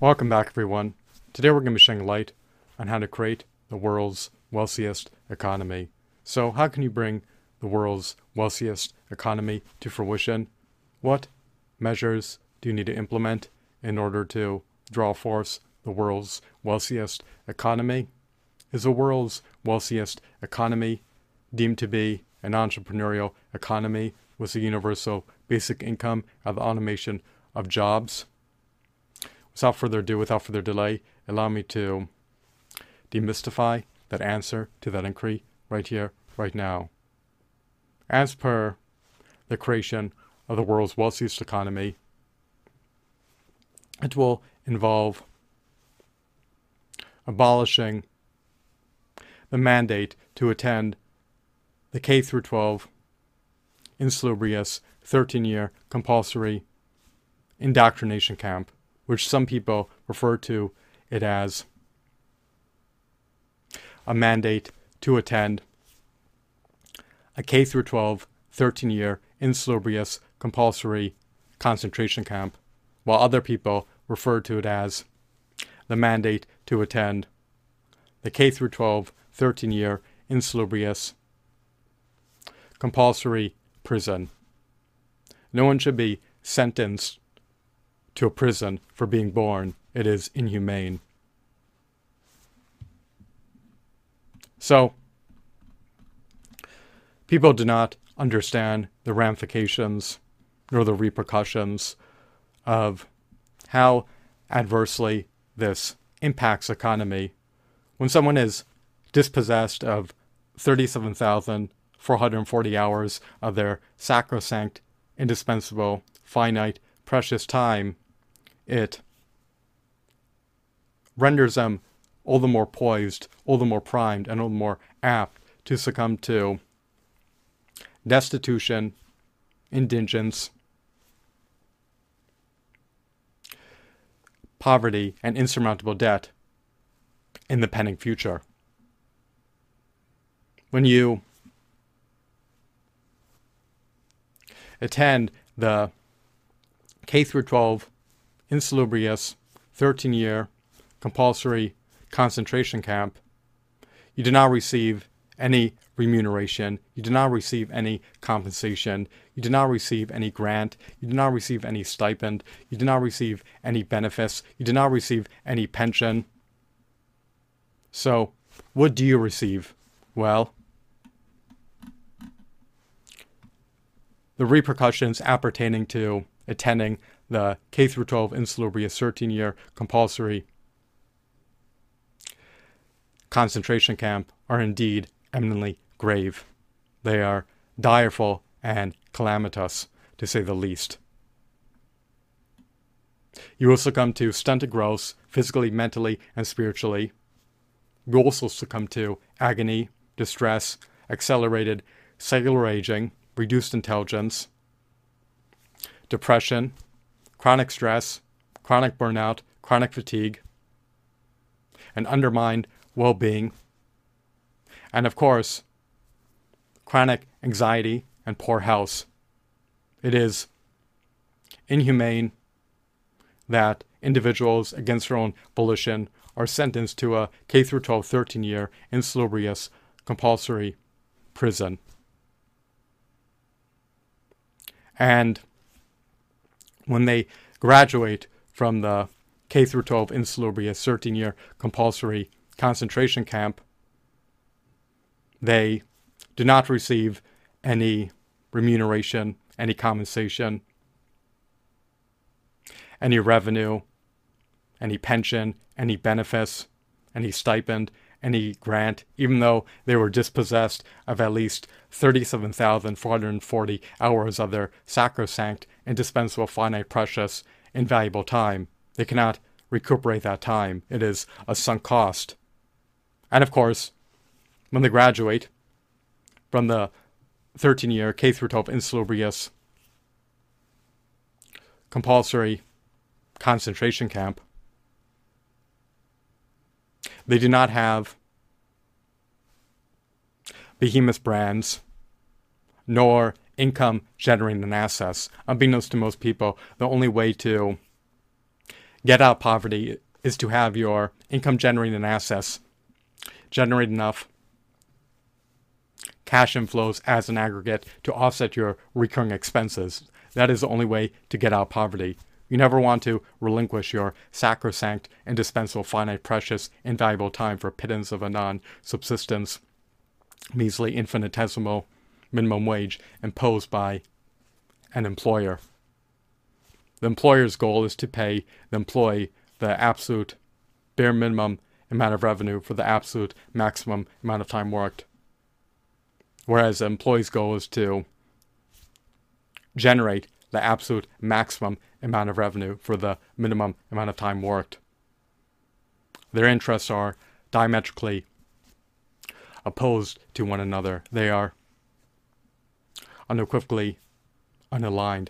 Welcome back, everyone. Today we're going to be shedding light on how to create the world's wealthiest economy. So, how can you bring the world's wealthiest economy to fruition? What measures do you need to implement in order to draw forth the world's wealthiest economy? Is the world's wealthiest economy deemed to be an entrepreneurial economy with a universal basic income and the automation of jobs? Without further ado, without further delay, allow me to demystify that answer to that inquiry right here, right now. As per the creation of the world's wealthiest economy, it will involve abolishing the mandate to attend the K through 12 insalubrious 13 year compulsory indoctrination camp, which some people refer to it as a mandate to attend a K through 12 13 year insalubrious compulsory concentration camp, while other people refer to it as the mandate to attend the K through 12 13 year insalubrious compulsory prison. No one should be sentenced to a prison for being born. It is inhumane. So, people do not understand the ramifications nor the repercussions of how adversely this impacts economy when someone is dispossessed of 37,440 hours of their sacrosanct, indispensable, finite, precious time, it renders them all the more poised, all the more primed, and all the more apt to succumb to destitution, indigence, poverty, and insurmountable debt in the pending future. When you attend the K through 12 insalubrious 13 year compulsory concentration camp, you do not receive any remuneration, you do not receive any compensation, you do not receive any grant, you do not receive any stipend, you do not receive any benefits, you do not receive any pension. So, what do you receive? Well, the repercussions appertaining to attending the K through 12 insalubrious 13 year compulsory concentration camp are indeed eminently grave. They are direful and calamitous, to say the least. You will succumb to stunted growth, physically, mentally, and spiritually. You also succumb to agony, distress, accelerated cellular aging, reduced intelligence, depression, chronic stress, chronic burnout, chronic fatigue, and undermined well being, and of course, chronic anxiety and poor health. It is inhumane that individuals against their own volition are sentenced to a K through 12 13 year insalubrious compulsory prison. And when they graduate from the K through 12 insalubrious 13 year compulsory concentration camp, they do not receive any remuneration, any compensation, any revenue, any pension, any benefits, any stipend, any grant, even though they were dispossessed of at least 37,440 hours of their sacrosanct, indispensable, finite, precious, invaluable time. They cannot recuperate that time. It is a sunk cost. And of course, when they graduate from the 13 year K through 12 insalubrious compulsory concentration camp, they do not have behemoth brands nor income generating assets. Unbeknownst to most people, the only way to get out of poverty is to have your income generating assets generate enough cash inflows as an aggregate to offset your recurring expenses. That is the only way to get out of poverty. You never want to relinquish your sacrosanct, indispensable, finite, precious, invaluable time for pittance of a non subsistence, measly, infinitesimal minimum wage imposed by an employer. The employer's goal is to pay the employee the absolute bare minimum amount of revenue for the absolute maximum amount of time worked. Whereas the employee's goal is to generate the absolute maximum amount of revenue for the minimum amount of time worked. Their interests are diametrically opposed to one another. They are unequivocally unaligned.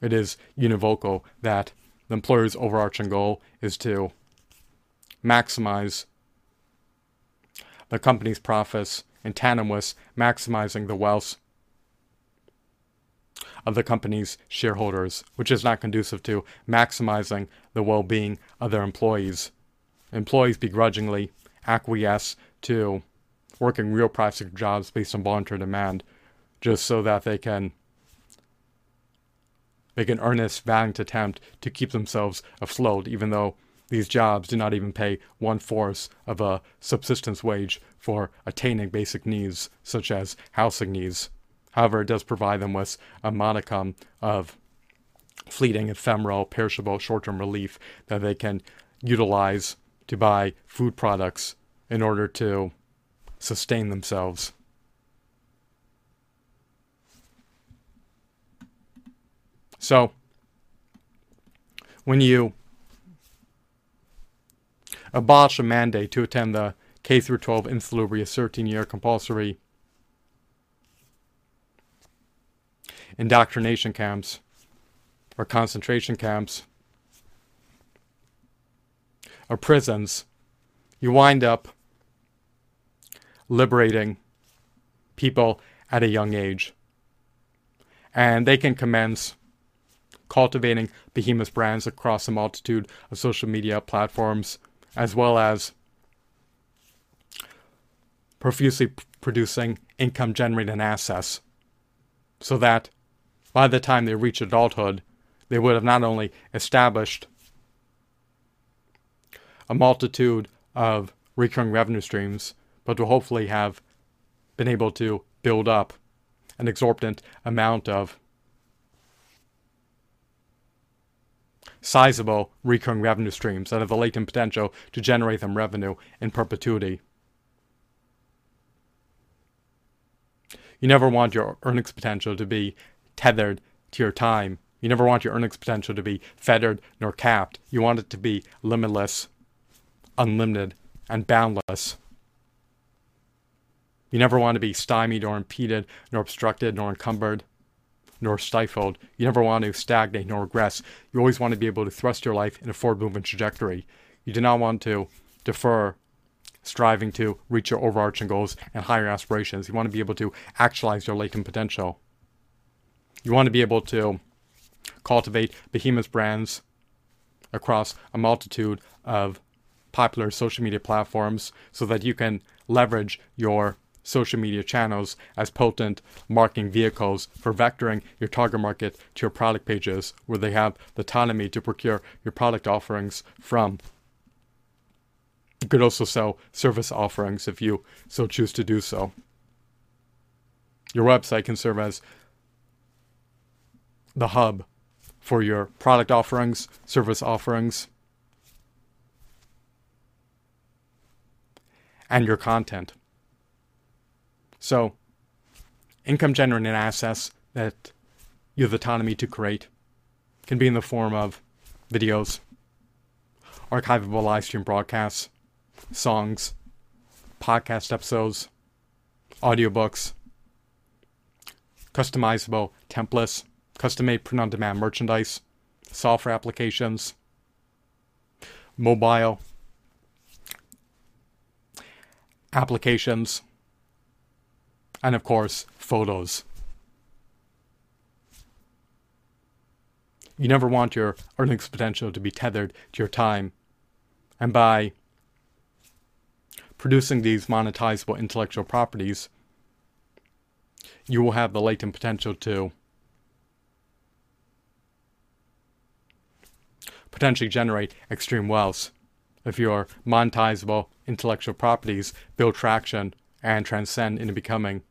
It is univocal that the employer's overarching goal is to maximize the company's profits in tandem with maximizing the wealth of the company's shareholders, which is not conducive to maximizing the well being of their employees. Employees begrudgingly acquiesce to working real practical jobs based on voluntary demand just so that they can make an earnest, valiant attempt to keep themselves afloat, even though these jobs do not even pay one fourth of a subsistence wage for attaining basic needs, such as housing needs. However, it does provide them with a modicum of fleeting, ephemeral, perishable short term relief that they can utilize to buy food products in order to sustain themselves. So, when you abolish a mandate to attend the K through 12 insalubrious 13 year compulsory indoctrination camps or concentration camps or prisons, you wind up liberating people at a young age. And they can commence cultivating behemoth brands across a multitude of social media platforms, as well as profusely producing income generating assets, so that by the time they reach adulthood, they would have not only established a multitude of recurring revenue streams, but will hopefully have been able to build up an exorbitant amount of sizable recurring revenue streams that have the latent potential to generate them revenue in perpetuity. You never want your earnings potential to be tethered to your time. You never want your earnings potential to be fettered nor capped. You want it to be limitless, unlimited, and boundless. You never want to be stymied or impeded, nor obstructed, nor encumbered nor stifled. You never want to stagnate nor regress. You always want to be able to thrust your life in a forward movement trajectory. You do not want to defer striving to reach your overarching goals and higher aspirations. You want to be able to actualize your latent potential. You want to be able to cultivate behemoth brands across a multitude of popular social media platforms so that you can leverage your social media channels as potent marketing vehicles for vectoring your target market to your product pages where they have the autonomy to procure your product offerings from. You could also sell service offerings if you so choose to do so. Your website can serve as the hub for your product offerings, service offerings, and your content. So, income generating assets that you have autonomy to create can be in the form of videos, archivable live stream broadcasts, songs, podcast episodes, audiobooks, customizable templates, custom made print on demand merchandise, software applications, mobile applications and of course, photos. You never want your earnings potential to be tethered to your time. And by producing these monetizable intellectual properties, you will have the latent potential to potentially generate extreme wealth if your monetizable intellectual properties build traction and transcend into becoming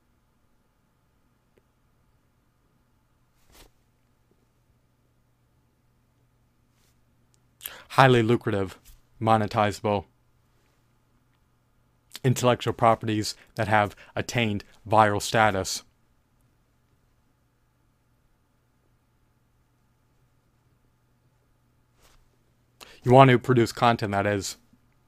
highly lucrative, monetizable intellectual properties that have attained viral status. You want to produce content that is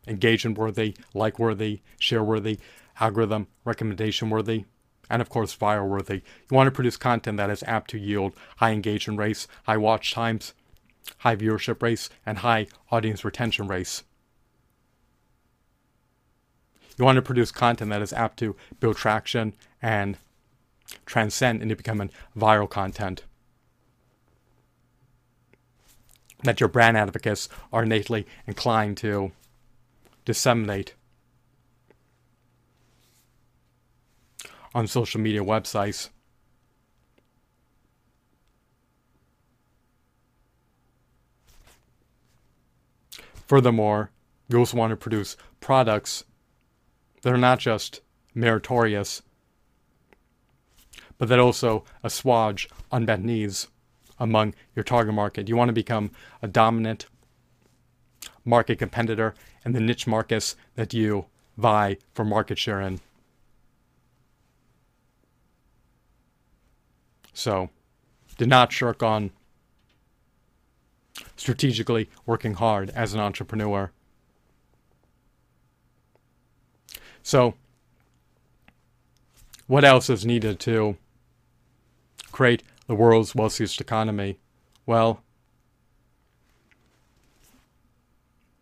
engagement worthy, like worthy, share worthy, algorithm recommendation worthy, and of course viral worthy. You want to produce content that is apt to yield high engagement rates, high watch times, high viewership rates, and high audience retention rates. You want to produce content that is apt to build traction and transcend into becoming viral content. That your brand advocates are innately inclined to disseminate on social media websites. Furthermore, you also want to produce products that are not just meritorious, but that also assuage unmet needs among your target market. You want to become a dominant market competitor in the niche markets that you vie for market share in. So, do not shirk on strategically working hard as an entrepreneur. So, what else is needed to create the world's wealthiest economy? Well,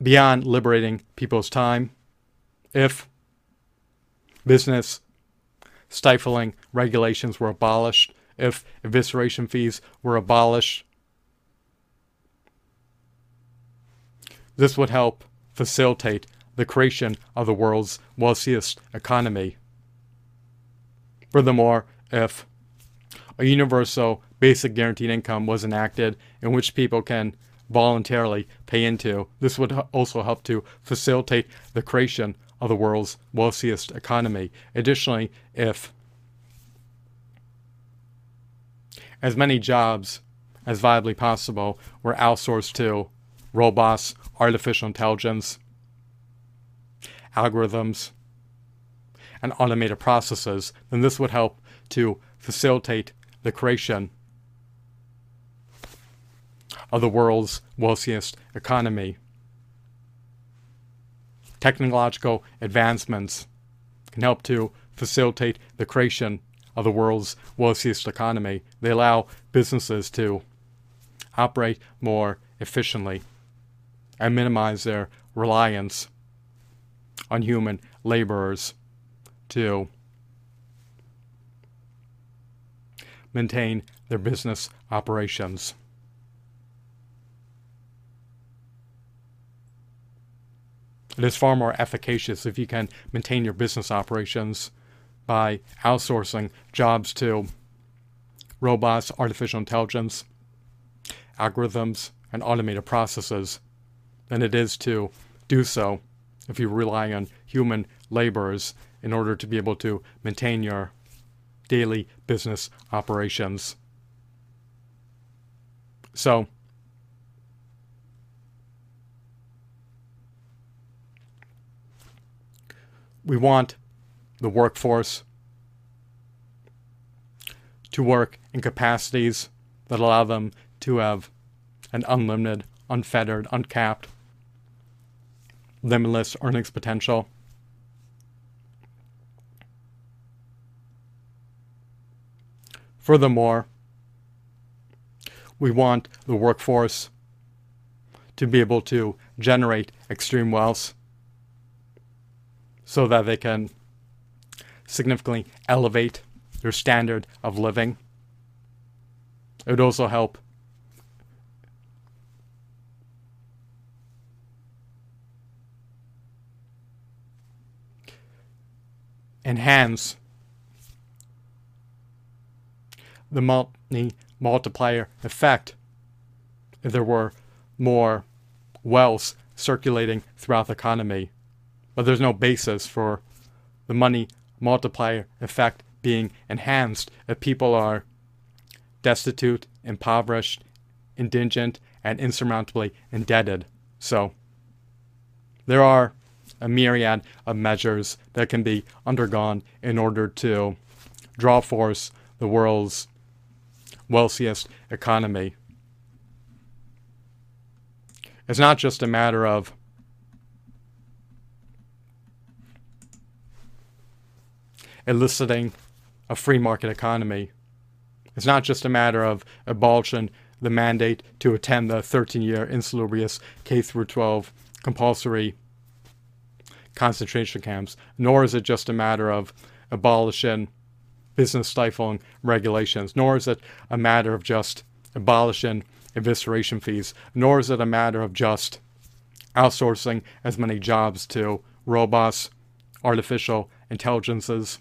beyond liberating people's time, if business stifling regulations were abolished, if evisceration fees were abolished, this would help facilitate the creation of the world's wealthiest economy. Furthermore, if a universal basic guaranteed income was enacted in which people can voluntarily pay into, this would also help to facilitate the creation of the world's wealthiest economy. Additionally, if as many jobs as viably possible were outsourced to robots, artificial intelligence, algorithms, and automated processes, then this would help to facilitate the creation of the world's wealthiest economy. Technological advancements can help to facilitate the creation of the world's wealthiest economy. They allow businesses to operate more efficiently and minimize their reliance on human laborers to maintain their business operations. It is far more efficacious if you can maintain your business operations by outsourcing jobs to robots, artificial intelligence, algorithms, and automated processes than it is to do so if you rely on human laborers in order to be able to maintain your daily business operations. So, we want the workforce to work in capacities that allow them to have an unlimited, unfettered, uncapped limitless earnings potential. Furthermore, we want the workforce to be able to generate extreme wealth so that they can significantly elevate their standard of living. It would also help enhance the multi multiplier effect if there were more wealth circulating throughout the economy. But there's no basis for the money multiplier effect being enhanced if people are destitute, impoverished, indigent, and insurmountably indebted. So, there are a myriad of measures that can be undergone in order to draw forth the world's wealthiest economy. It's not just a matter of eliciting a free market economy. It's not just a matter of abolishing the mandate to attend the 13 year insalubrious K through 12 compulsory concentration camps, nor is it just a matter of abolishing business stifling regulations, nor is it a matter of just abolishing evisceration fees, nor is it a matter of just outsourcing as many jobs to robots, artificial intelligences,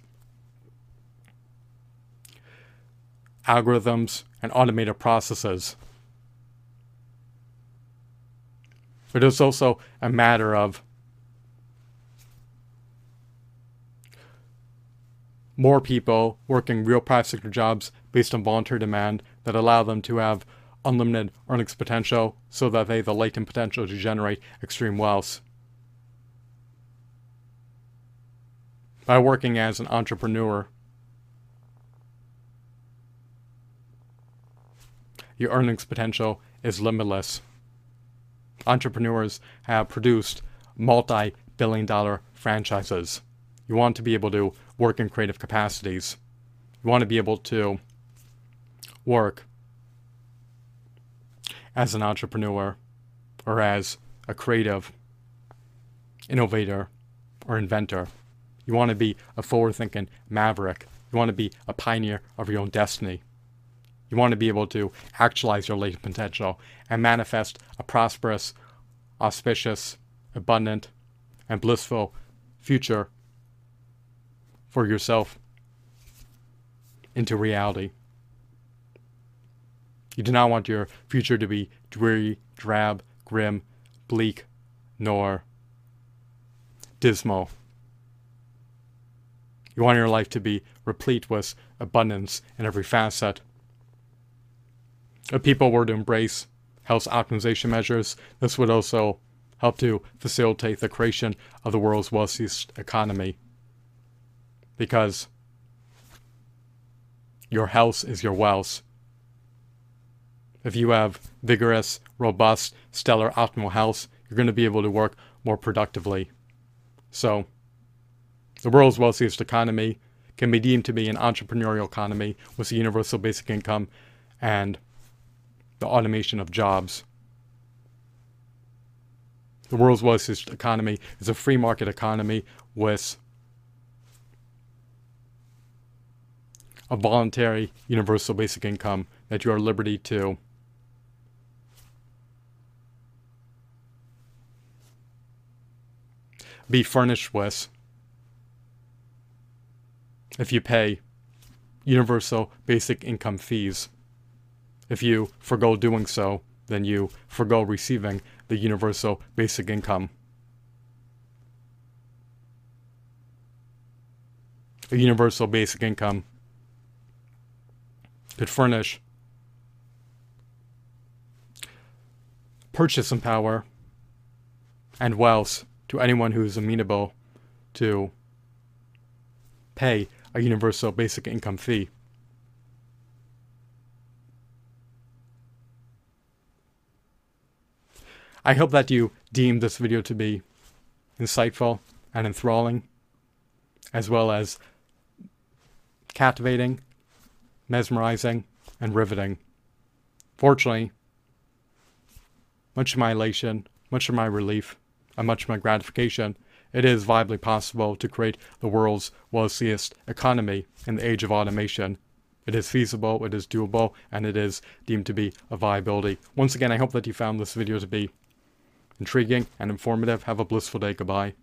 algorithms, and automated processes. But it's also a matter of more people working real private sector jobs based on voluntary demand that allow them to have unlimited earnings potential so that they have the latent potential to generate extreme wealth. By working as an entrepreneur, your earnings potential is limitless. Entrepreneurs have produced multi billion dollar franchises. You want to be able to work in creative capacities. You want to be able to work as an entrepreneur or as a creative innovator or inventor. You want to be a forward thinking maverick. You want to be a pioneer of your own destiny. You want to be able to actualize your latent potential and manifest a prosperous, auspicious, abundant, and blissful future for yourself into reality. You do not want your future to be dreary, drab, grim, bleak, nor dismal. You want your life to be replete with abundance in every facet. If people were to embrace health optimization measures, this would also help to facilitate the creation of the world's wealthiest economy because your health is your wealth. If you have vigorous, robust, stellar, optimal health, you're going to be able to work more productively. So, the world's wealthiest economy can be deemed to be an entrepreneurial economy with a universal basic income and the automation of jobs. The world's wealthiest economy is a free market economy with a voluntary universal basic income that you are liberty to be furnished with if you pay universal basic income fees. If you forego doing so, then you forego receiving the universal basic income. A universal basic income could furnish purchase, purchasing power and wealth to anyone who is amenable to pay a universal basic income fee. I hope that you deem this video to be insightful and enthralling, as well as captivating mesmerizing, and riveting. Fortunately, much of my elation, much of my relief, and much of my gratification, it is viably possible to create the world's wealthiest economy in the age of automation. It is feasible, it is doable, and it is deemed to be a viability. Once again, I hope that you found this video to be intriguing and informative. Have a blissful day. Goodbye.